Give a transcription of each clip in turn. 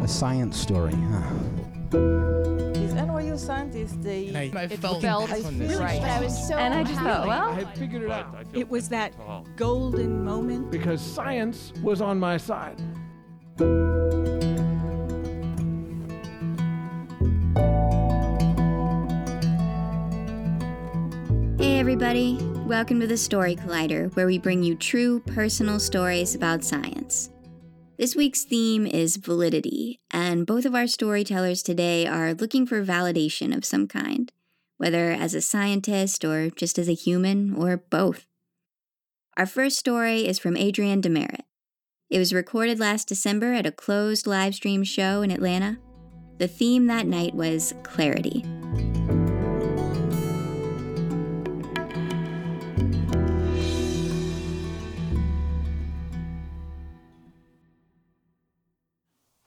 A science story, huh? Is NYU scientist the And I, I it felt, felt impact right. I was so And I just thought, well, I figured it out It was that golden moment. because science was on my side. Hey everybody, welcome to the Story Collider, where we bring you true personal stories about science. This week's theme is validity, and both of our storytellers today are looking for validation of some kind, whether as a scientist or just as a human, or both. Our first story is from Adrian Demeritte. It was recorded last December at a closed live stream show in Atlanta. The theme that night was clarity.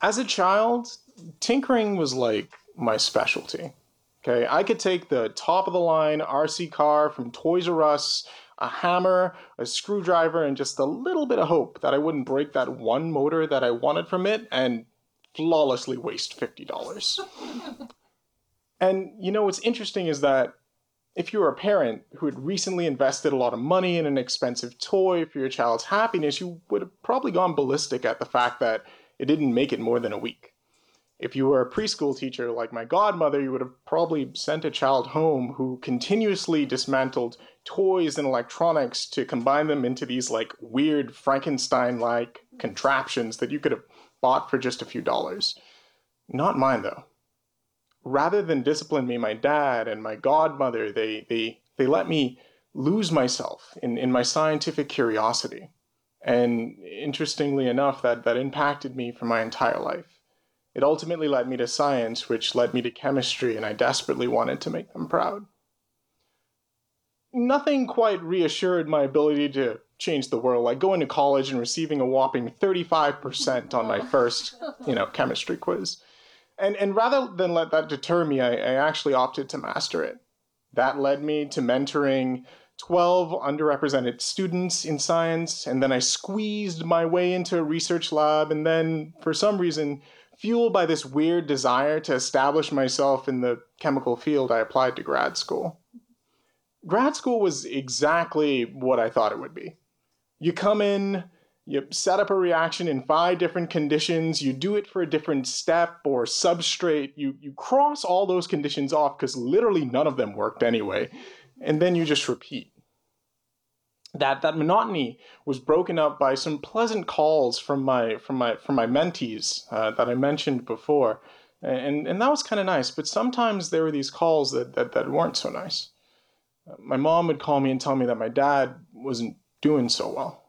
As a child, tinkering was like my specialty. Okay, I could take the top of the line RC car from Toys R Us, a hammer, a screwdriver, and just a little bit of hope that I wouldn't break that one motor that I wanted from it and flawlessly waste $50. and you know what's interesting is that if you were a parent who had recently invested a lot of money in an expensive toy for your child's happiness, you would have probably gone ballistic at the fact that it didn't make it more than a week. If you were a preschool teacher like my godmother, you would have probably sent a child home who continuously dismantled toys and electronics to combine them into these like weird Frankenstein like contraptions that you could have bought for just a few dollars. Not mine though. Rather than discipline me, my dad and my godmother, they they they let me lose myself in, in my scientific curiosity. And interestingly enough, that, that impacted me for my entire life. It ultimately led me to science, which led me to chemistry, and I desperately wanted to make them proud. Nothing quite reassured my ability to change the world, like going to college and receiving a whopping 35% on my first, you know, chemistry quiz. And, and rather than let that deter me, I, I actually opted to master it. That led me to mentoring 12 underrepresented students in science, and then I squeezed my way into a research lab, and then, for some reason, fueled by this weird desire to establish myself in the chemical field, I applied to grad school. Grad school was exactly what I thought it would be. You come in, you set up a reaction in five different conditions, you do it for a different step or substrate, you, you cross all those conditions off because literally none of them worked anyway and then you just repeat. That that monotony was broken up by some pleasant calls from my from my from my mentees uh, that I mentioned before, and and that was kind of nice. But sometimes there were these calls that that, that weren't so nice. Uh, my mom would call me and tell me that my dad wasn't doing so well.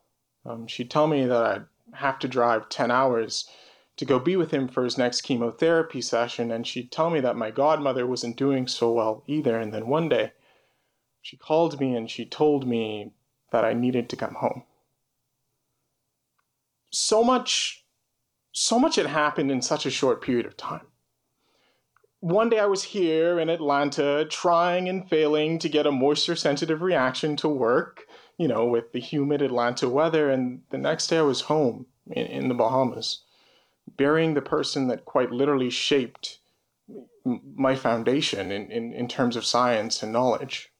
Um, she'd tell me that I'd have to drive ten hours to go be with him for his next chemotherapy session, and she'd tell me that my godmother wasn't doing so well either. And then one day she called me and she told me that I needed to come home. So much, so much had happened in such a short period of time. One day I was here in Atlanta trying and failing to get a moisture sensitive reaction to work, you know, with the humid Atlanta weather, and the next day I was home in, in the Bahamas, burying the person that quite literally shaped my foundation in, in, in terms of science and knowledge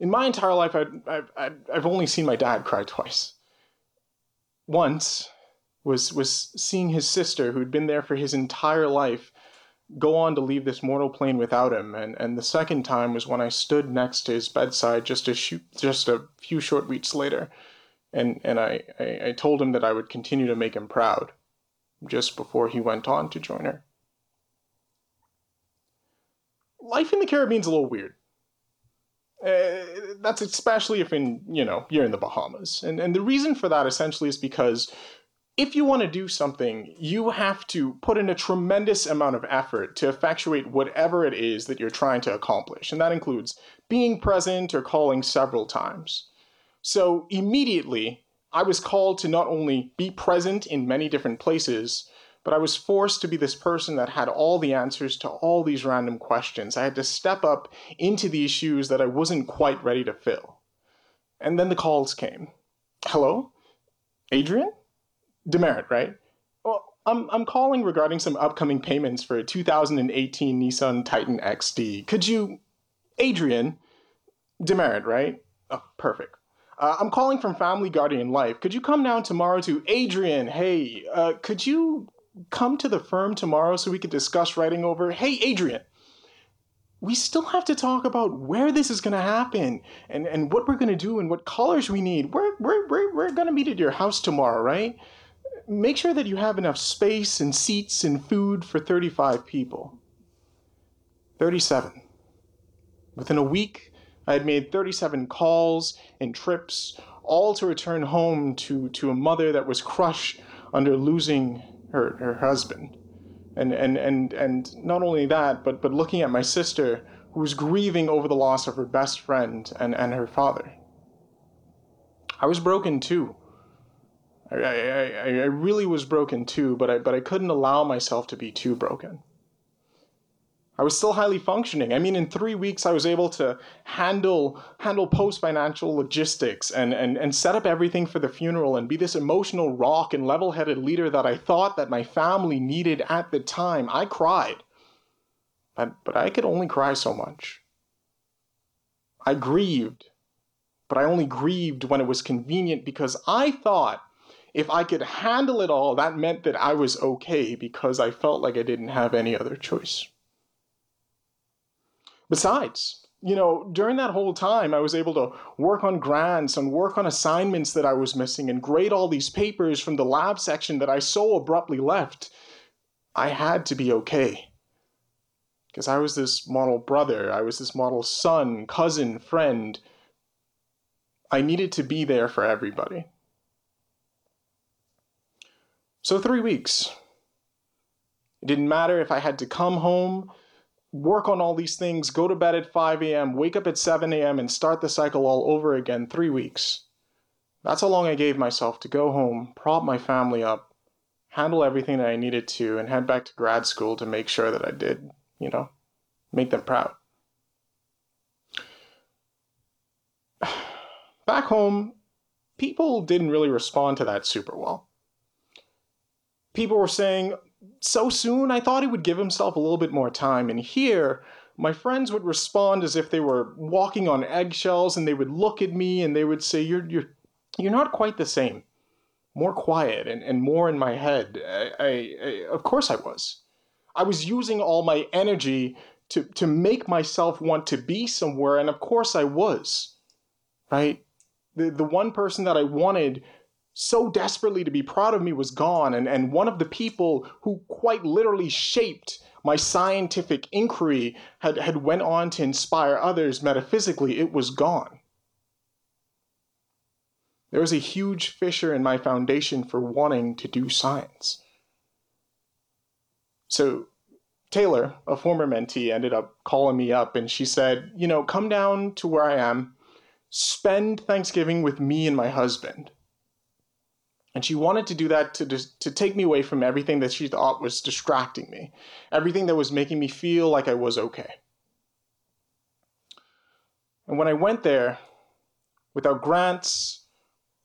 in my entire life, I've, I've, I've only seen my dad cry twice. Once was, was seeing his sister, who'd been there for his entire life, go on to leave this mortal plane without him. And, and the second time was when I stood next to his bedside just a, sh- just a few short weeks later. And, and I, I, I told him that I would continue to make him proud just before he went on to join her. Life in the Caribbean's a little weird. Uh, that's especially if in you know you're in the Bahamas, and and the reason for that essentially is because if you want to do something, you have to put in a tremendous amount of effort to effectuate whatever it is that you're trying to accomplish, and that includes being present or calling several times. So immediately, I was called to not only be present in many different places, but I was forced to be this person that had all the answers to all these random questions. I had to step up into these shoes that I wasn't quite ready to fill. And then the calls came. Hello? Adrian? Demeritte, right? Well, I'm, I'm calling regarding some upcoming payments for a 2018 Nissan Titan XD. Could you, Adrian, Demeritte, right? Oh, perfect. Uh, I'm calling from Family Guardian Life. Could you come down tomorrow to Adrian? Hey, uh, could you come to the firm tomorrow so we could discuss writing over? Hey, Adrian, we still have to talk about where this is going to happen and, and what we're going to do and what colors we need. We're, we're, we're, we're going to meet at your house tomorrow, right? Make sure that you have enough space and seats and food for 35 people. 37. Within a week, I had made 37 calls and trips, all to return home to, to a mother that was crushed under losing her, her husband and and and and not only that, but but looking at my sister who was grieving over the loss of her best friend and and her father. I was broken too. I, I, I, really was broken too, but I but I couldn't allow myself to be too broken. I was still highly functioning. I mean, in three weeks, I was able to handle handle post financial logistics and, and and set up everything for the funeral and be this emotional rock and level headed leader that I thought that my family needed at the time. I cried, but but I could only cry so much. I grieved, but I only grieved when it was convenient because I thought if I could handle it all, that meant that I was okay because I felt like I didn't have any other choice. Besides, you know, during that whole time, I was able to work on grants and work on assignments that I was missing and grade all these papers from the lab section that I so abruptly left. I had to be okay. Because I was this model brother, I was this model son, cousin, friend. I needed to be there for everybody. So, three weeks. It didn't matter if I had to come home work on all these things, go to bed at 5 a.m., wake up at 7 a.m., and start the cycle all over again three weeks. That's how long I gave myself to go home, prop my family up, handle everything that I needed to, and head back to grad school to make sure that I did, you know, make them proud. Back home, people didn't really respond to that super well. People were saying, so soon, I thought he would give himself a little bit more time. And here, my friends would respond as if they were walking on eggshells and they would look at me and they would say, You're, you're, you're not quite the same. More quiet and, and more in my head. I, I, I, of course I was. I was using all my energy to, to make myself want to be somewhere, and of course I was. Right? The, the one person that I wanted so desperately to be proud of me was gone. And, and one of the people who quite literally shaped my scientific inquiry had, had went on to inspire others metaphysically it was gone. There was a huge fissure in my foundation for wanting to do science. So taylor a former mentee ended up calling me up and she said you know come down to where i am. Spend thanksgiving with me and my husband and she wanted to do that to, to take me away from everything that she thought was distracting me, everything that was making me feel like I was okay. And when I went there, without grants,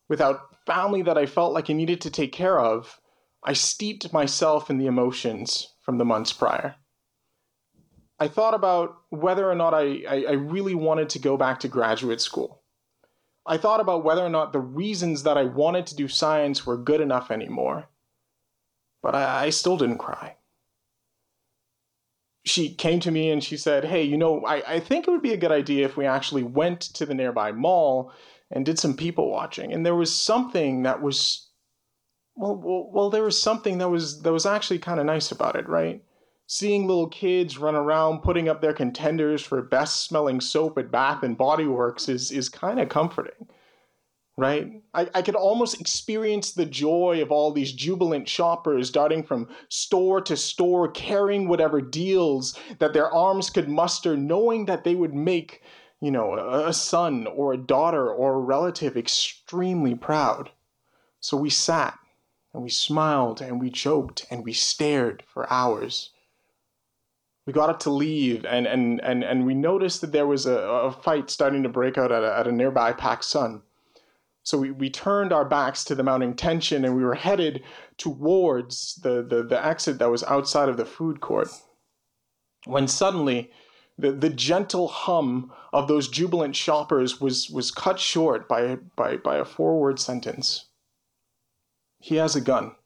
without family that I felt like I needed to take care of, I steeped myself in the emotions from the months prior. I thought about whether or not I, I, I really wanted to go back to graduate school. I thought about whether or not the reasons that I wanted to do science were good enough anymore. But I, I still didn't cry. She came to me and she said, Hey, you know, I, I think it would be a good idea if we actually went to the nearby mall and did some people watching. And there was something that was well, well, well there was something that was that was actually kind of nice about it, right? Seeing little kids run around putting up their contenders for best smelling soap at Bath and Body Works is is kind of comforting. Right? I, I could almost experience the joy of all these jubilant shoppers darting from store to store, carrying whatever deals that their arms could muster, knowing that they would make, you know, a son or a daughter or a relative extremely proud. So we sat and we smiled and we joked and we stared for hours we got up to leave and and and, and we noticed that there was a, a fight starting to break out at a, at a nearby PacSun. So we, we turned our backs to the mounting tension and we were headed towards the, the, the exit that was outside of the food court. When suddenly, the, the gentle hum of those jubilant shoppers was, was cut short by, by, by a four word sentence. He has a gun.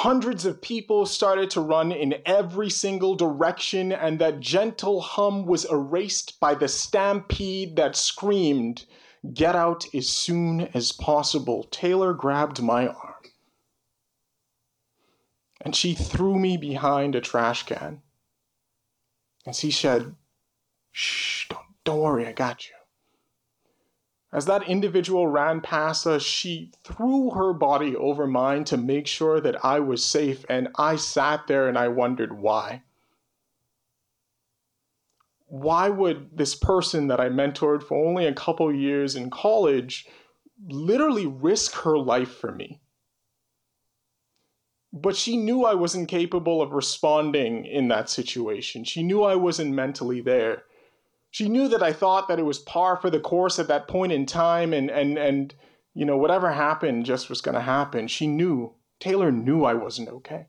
Hundreds of people started to run in every single direction, and that gentle hum was erased by the stampede that screamed, Get out as soon as possible. Taylor grabbed my arm. And she threw me behind a trash can. And she said, Shh, don't, don't worry, I got you. As that individual ran past us, she threw her body over mine to make sure that I was safe, and I sat there and I wondered why. Why would this person that I mentored for only a couple years in college literally risk her life for me? But she knew I wasn't capable of responding in that situation. She knew I wasn't mentally there she knew that I thought that it was par for the course at that point in time and and and you know whatever happened just was going to happen. She knew. Taylor knew I wasn't okay.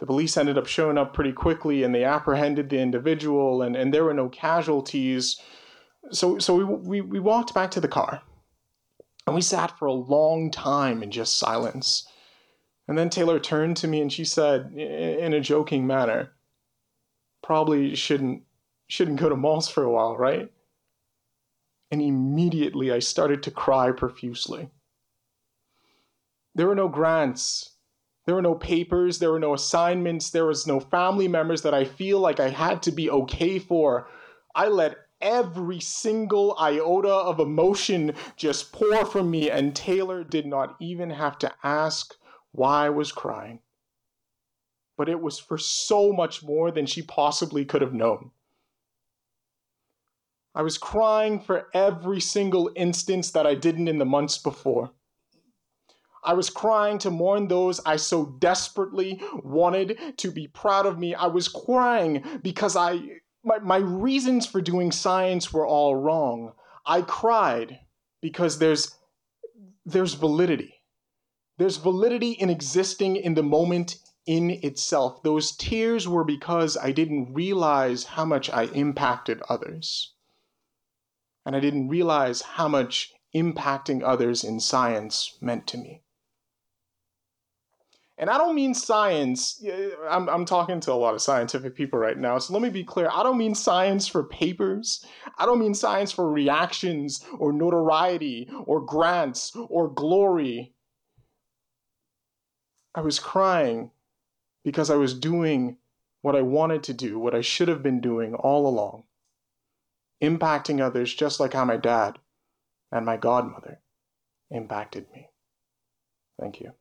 The police ended up showing up pretty quickly and they apprehended the individual and, and there were no casualties. So so we, we we walked back to the car. And we sat for a long time in just silence. And then Taylor turned to me and she said in a joking manner, probably shouldn't shouldn't go to malls for a while, right? And immediately I started to cry profusely. There were no grants. There were no papers, there were no assignments, there was no family members that I feel like I had to be okay for. I let every single iota of emotion just pour from me, and Taylor did not even have to ask why I was crying but it was for so much more than she possibly could have known. I was crying for every single instance that I didn't in the months before. I was crying to mourn those I so desperately wanted to be proud of me. I was crying because I my, my reasons for doing science were all wrong. I cried because there's there's validity. There's validity in existing in the moment in itself. Those tears were because I didn't realize how much I impacted others. And I didn't realize how much impacting others in science meant to me. And I don't mean science, I'm, I'm talking to a lot of scientific people right now, so let me be clear. I don't mean science for papers. I don't mean science for reactions or notoriety or grants or glory. I was crying because I was doing what I wanted to do, what I should have been doing all along, impacting others just like how my dad and my godmother impacted me. Thank you.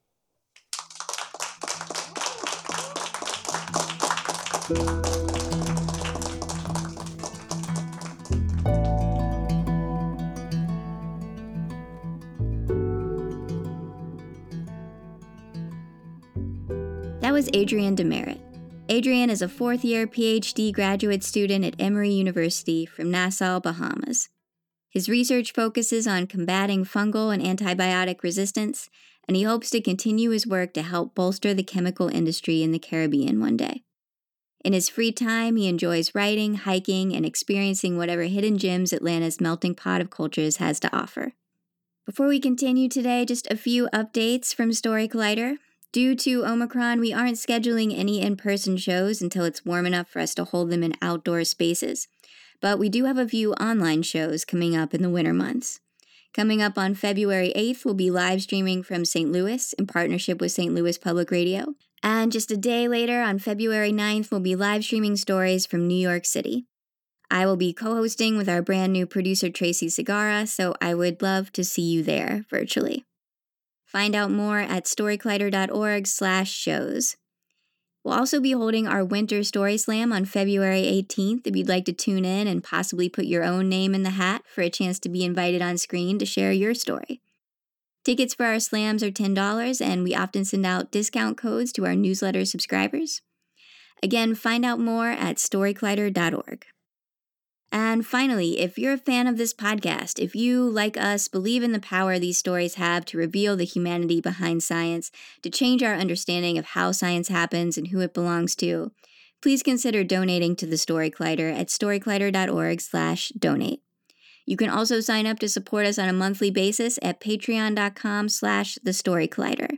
That was Adrian Demeritte. Adrian is a fourth year PhD graduate student at Emory University from Nassau, Bahamas. His research focuses on combating fungal and antibiotic resistance, and he hopes to continue his work to help bolster the chemical industry in the Caribbean one day. In his free time, he enjoys writing, hiking, and experiencing whatever hidden gems Atlanta's melting pot of cultures has to offer. Before we continue today, just a few updates from Story Collider. Due to Omicron, we aren't scheduling any in person shows until it's warm enough for us to hold them in outdoor spaces. But we do have a few online shows coming up in the winter months. Coming up on February 8th, we'll be live streaming from St. Louis in partnership with St. Louis Public Radio. And just a day later, on February 9th, we'll be live streaming stories from New York City. I will be co hosting with our brand new producer, Tracy Segara, so I would love to see you there virtually. Find out more at storycollider.org slash shows. We'll also be holding our Winter Story Slam on February 18th if you'd like to tune in and possibly put your own name in the hat for a chance to be invited on screen to share your story. Tickets for our slams are $10, and we often send out discount codes to our newsletter subscribers. Again, find out more at storycollider.org. And finally, if you're a fan of this podcast, if you, like us, believe in the power these stories have to reveal the humanity behind science, to change our understanding of how science happens and who it belongs to, please consider donating to the Story Collider at storycollider.org/donate. You can also sign up to support us on a monthly basis at patreon.com slash the.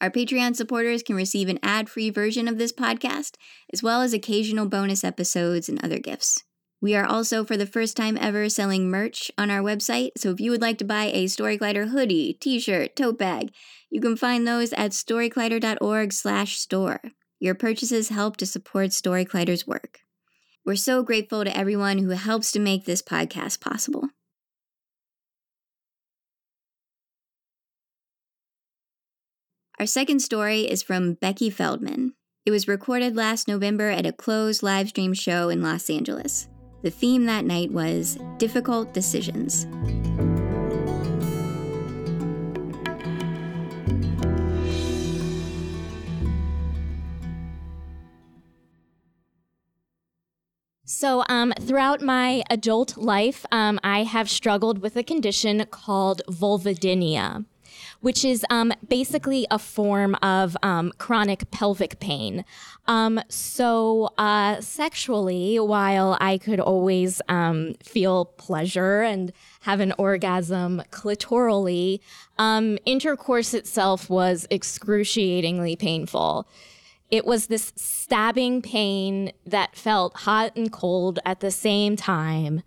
Our Patreon supporters can receive an ad-free version of this podcast, as well as occasional bonus episodes and other gifts. We are also, for the first time ever, selling merch on our website, so if you would like to buy a Story Collider hoodie, t-shirt, tote bag, you can find those at storycollider.org slash store. Your purchases help to support Story Collider's work. We're so grateful to everyone who helps to make this podcast possible. Our second story is from Becky Feldman. It was recorded last November at a closed live stream show in Los Angeles. The theme that night was difficult decisions. So, um, throughout my adult life, um, I have struggled with a condition called vulvodynia, which is um, basically a form of um, chronic pelvic pain. Um, so, uh, sexually, while I could always um, feel pleasure and have an orgasm clitorally, intercourse itself was excruciatingly painful it was this stabbing pain that felt hot and cold at the same time.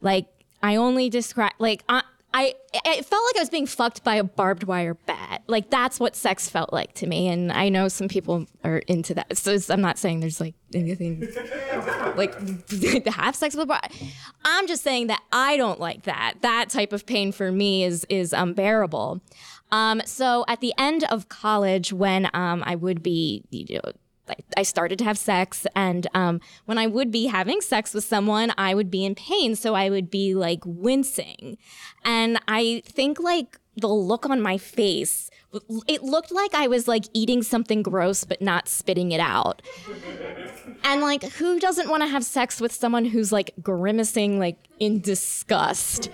Like I only describe like I, I it felt like I was being fucked by a barbed wire bat. Like that's what sex felt like to me. And I know some people are into that. So I'm not saying there's like anything like to have sex with. Bar- I'm just saying that I don't like that. That type of pain for me is is unbearable. Um, so at the end of college, when um, I would be, you know, I started to have sex, and um, when I would be having sex with someone, I would be in pain. So I would be like wincing. And I think like the look on my face, it looked like I was like eating something gross, but not spitting it out. And like, who doesn't want to have sex with someone who's like grimacing like in disgust?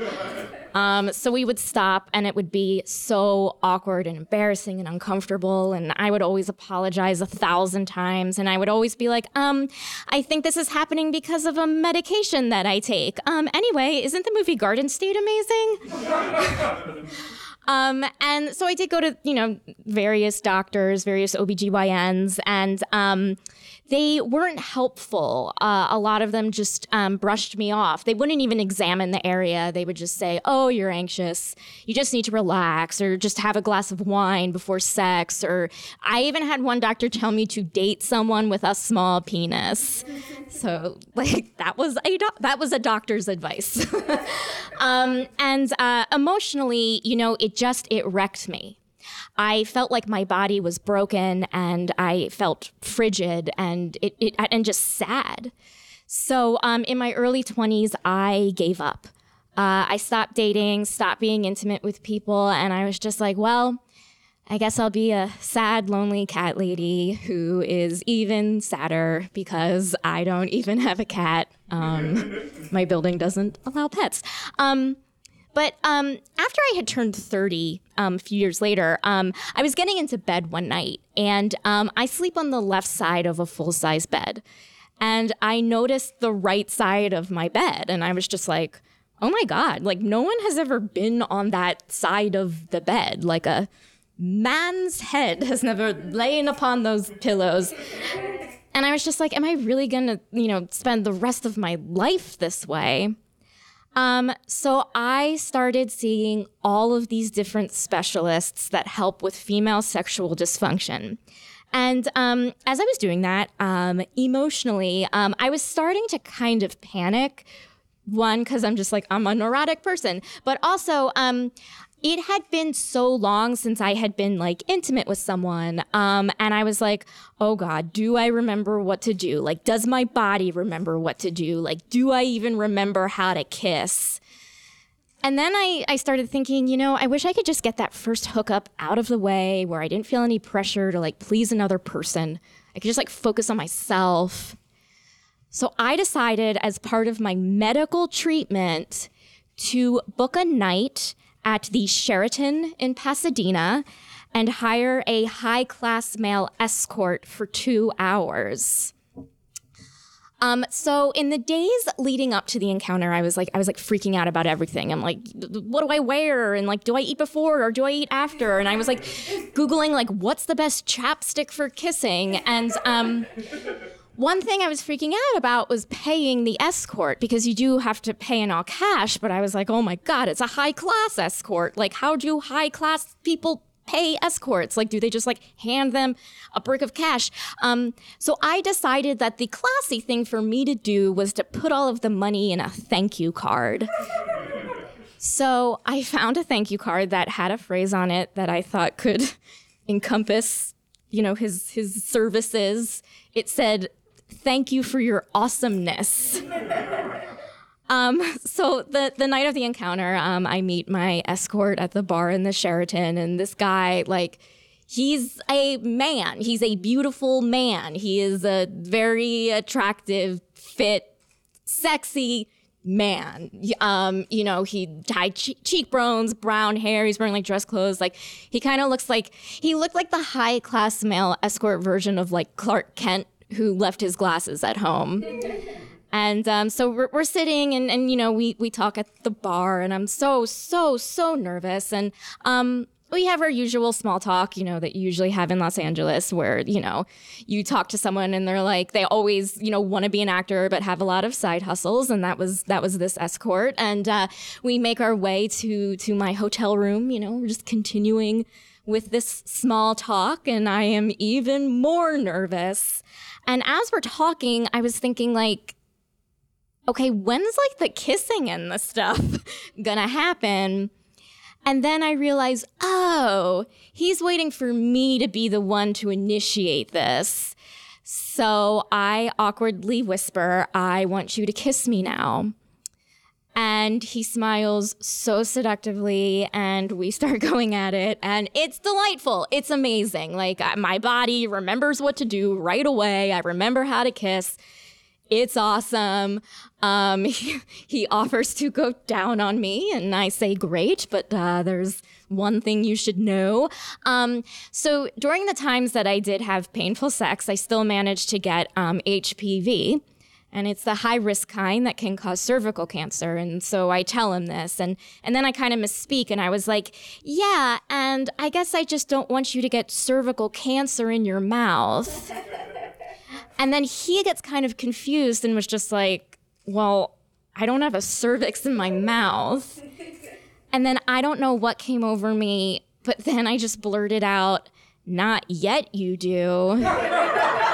Um, so we would stop, and it would be so awkward and embarrassing and uncomfortable. And I would always apologize a thousand times. And I would always be like, um, I think this is happening because of a medication that I take. Um, anyway, isn't the movie Garden State amazing? Um, and so I did go to, you know, various doctors, various OBGYNs, and um, they weren't helpful. Uh, a lot of them just um, brushed me off. They wouldn't even examine the area. They would just say, oh, you're anxious. You just need to relax, or just have a glass of wine before sex. Or I even had one doctor tell me to date someone with a small penis. So, like, that was a, do- that was a doctor's advice. um, and uh, emotionally, you know, it just, it wrecked me. I felt like my body was broken and I felt frigid and it, it and just sad. So um, in my early 20s, I gave up. Uh, I stopped dating, stopped being intimate with people, and I was just like, well, I guess I'll be a sad, lonely cat lady who is even sadder because I don't even have a cat. Um, my building doesn't allow pets. Um, but um, after I had turned 30 um, a few years later, um, I was getting into bed one night and um, I sleep on the left side of a full size bed. And I noticed the right side of my bed and I was just like, oh my God, like no one has ever been on that side of the bed. Like a man's head has never lain upon those pillows. And I was just like, am I really gonna, you know, spend the rest of my life this way? Um, so I started seeing all of these different specialists that help with female sexual dysfunction. And um, as I was doing that, um, emotionally, um, I was starting to kind of panic. One, because I'm just like, I'm a neurotic person, but also, um, it had been so long since I had been like intimate with someone. Um, and I was like, oh God, do I remember what to do? Like, does my body remember what to do? Like, do I even remember how to kiss? And then I, I started thinking, you know, I wish I could just get that first hookup out of the way where I didn't feel any pressure to like please another person. I could just like focus on myself. So I decided, as part of my medical treatment, to book a night at the Sheraton in Pasadena and hire a high class male escort for two hours. Um, so in the days leading up to the encounter, I was like, I was like freaking out about everything. I'm like, what do I wear? And like, do I eat before or do I eat after? And I was like, Googling like, what's the best chapstick for kissing? And, um, one thing I was freaking out about was paying the escort because you do have to pay in all cash. But I was like, oh my God, it's a high class escort. Like, how do high class people pay escorts? Like, do they just like hand them a brick of cash? Um, so I decided that the classy thing for me to do was to put all of the money in a thank you card. so I found a thank you card that had a phrase on it that I thought could encompass, you know, his his services. It said, "Thank you for your awesomeness." Um, so the the night of the encounter, um, I meet my escort at the bar in the Sheraton, and this guy, like, he's a man. He's a beautiful man. He is a very attractive, fit, sexy man. Um, you know, he dyed che- cheekbones, brown hair. He's wearing like dress clothes. Like he kind of looks like he looked like the high class male escort version of like Clark Kent who left his glasses at home. And um, so we're, we're sitting and, and, you know, we, we talk at the bar and I'm so, so, so nervous. And um, we have our usual small talk, you know, that you usually have in Los Angeles where, you know, you talk to someone and they're like, they always, you know, want to be an actor, but have a lot of side hustles. And that was, that was this escort. And uh, we make our way to, to my hotel room, you know, we're just continuing with this small talk and I am even more nervous. And as we're talking, I was thinking like, okay, when's like the kissing and the stuff gonna happen? And then I realize, oh, he's waiting for me to be the one to initiate this. So I awkwardly whisper, I want you to kiss me now. And he smiles so seductively, and we start going at it. And it's delightful. It's amazing. Like, my body remembers what to do right away. I remember how to kiss it's awesome. Um, he, he, offers to go down on me, and I say, great, but uh, there's one thing you should know. Um, so during the times that I did have painful sex, I still managed to get um, HPV. And it's the high risk kind that can cause cervical cancer. And so I tell him this. And, and then I kind of misspeak and I was like, yeah, and I guess I just don't want you to get cervical cancer in your mouth. And then he gets kind of confused and was just like, well, I don't have a cervix in my mouth. And then I don't know what came over me, but then I just blurted out, not yet, you do.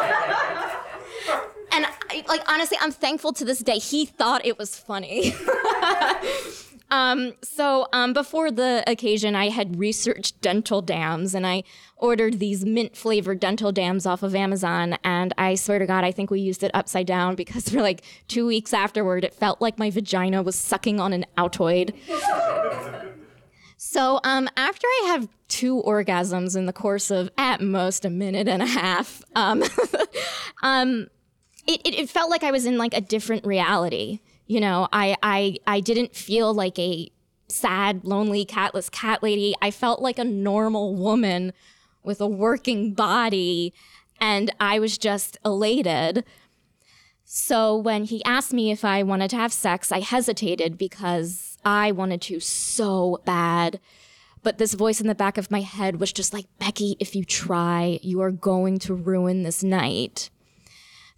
and I, like honestly, I'm thankful to this day. He thought it was funny. Um, so um, before the occasion, I had researched dental dams and I ordered these mint flavored dental dams off of Amazon. And I swear to God, I think we used it upside down because for like two weeks afterward, it felt like my vagina was sucking on an Altoid. So um, after I have two orgasms in the course of at most a minute and a half, um, um, it, it, it, felt like I was in like a different reality. You know, I I I didn't feel like a sad, lonely, catless cat lady. I felt like a normal woman with a working body and I was just elated. So when he asked me if I wanted to have sex, I hesitated because I wanted to so bad. But this voice in the back of my head was just like, Becky, if you try, you are going to ruin this night.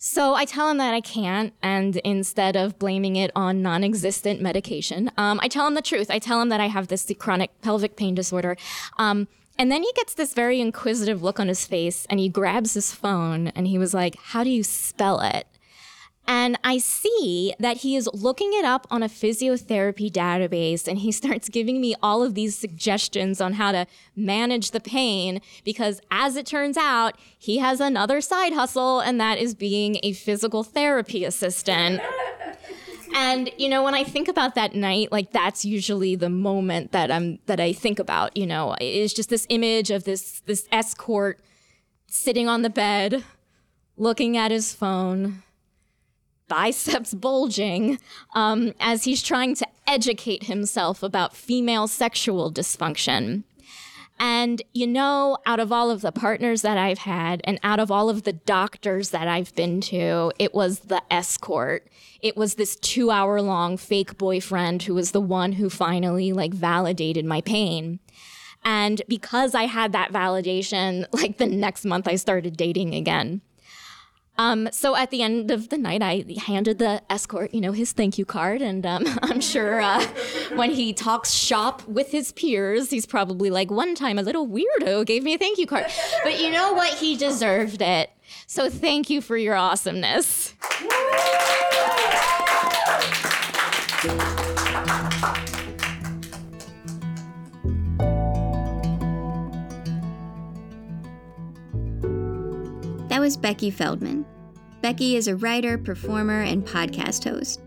So I tell him that I can't, and instead of blaming it on non existent medication, um, I tell him the truth. I tell him that I have this chronic pelvic pain disorder. Um, and then he gets this very inquisitive look on his face, and he grabs his phone and he was like, How do you spell it? And I see that he is looking it up on a physiotherapy database and he starts giving me all of these suggestions on how to manage the pain because, as it turns out, he has another side hustle and that is being a physical therapy assistant. and you know when i think about that night like that's usually the moment that i'm that i think about you know it's just this image of this this escort sitting on the bed looking at his phone biceps bulging um, as he's trying to educate himself about female sexual dysfunction. And you know, out of all of the partners that I've had and out of all of the doctors that I've been to, it was the escort. It was this two hour long fake boyfriend who was the one who finally like validated my pain. And because I had that validation, like the next month I started dating again. Um, so at the end of the night, I handed the escort, you know, his thank you card, and um, I'm sure uh, when he talks shop with his peers, he's probably like, "One time, a little weirdo gave me a thank you card," but you know what? He deserved it. So thank you for your awesomeness. Was Becky Feldman. Becky is a writer, performer, and podcast host.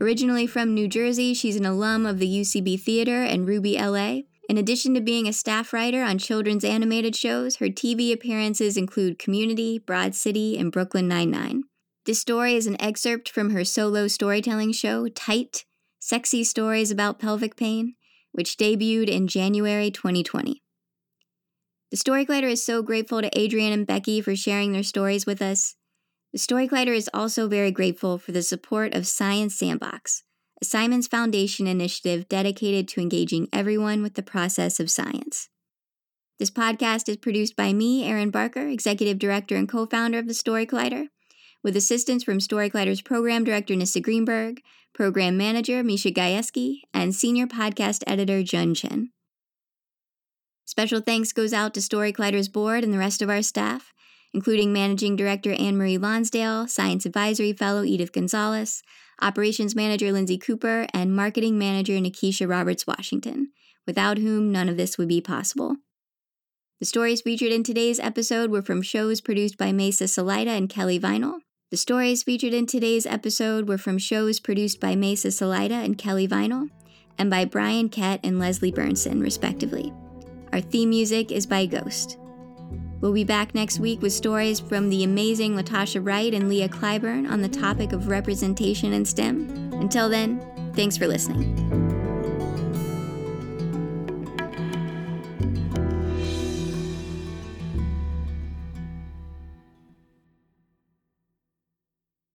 Originally from New Jersey, she's an alum of the UCB Theater and Ruby LA. In addition to being a staff writer on children's animated shows, her TV appearances include Community, Broad City, and Brooklyn Nine-Nine. This story is an excerpt from her solo storytelling show, Tight Sexy Stories About Pelvic Pain, which debuted in January 2020. The Story Collider is so grateful to Adrian and Becky for sharing their stories with us. The Story Collider is also very grateful for the support of Science Sandbox, a Simons Foundation initiative dedicated to engaging everyone with the process of science. This podcast is produced by me, Erin Barker, Executive Director and co founder of the Story Collider, with assistance from Story Collider's Program Director Nissa Greenberg, Program Manager Misha Gajewski, and Senior Podcast Editor Jun Chen. Special thanks goes out to Story Collider's board and the rest of our staff, including Managing Director Anne Marie Lonsdale, Science Advisory Fellow Edith Gonzalez, Operations Manager Lindsay Cooper, and Marketing Manager Nikisha Roberts Washington, without whom none of this would be possible. The stories featured in today's episode were from shows produced by Mesa Salida and Kelly Vinyl. The stories featured in today's episode were from shows produced by Mesa Salida and Kelly Vinyl, and by Brian Kett and Leslie Burnson, respectively. Our theme music is by Ghost. We'll be back next week with stories from the amazing Latasha Wright and Leah Clyburn on the topic of representation in STEM. Until then, thanks for listening.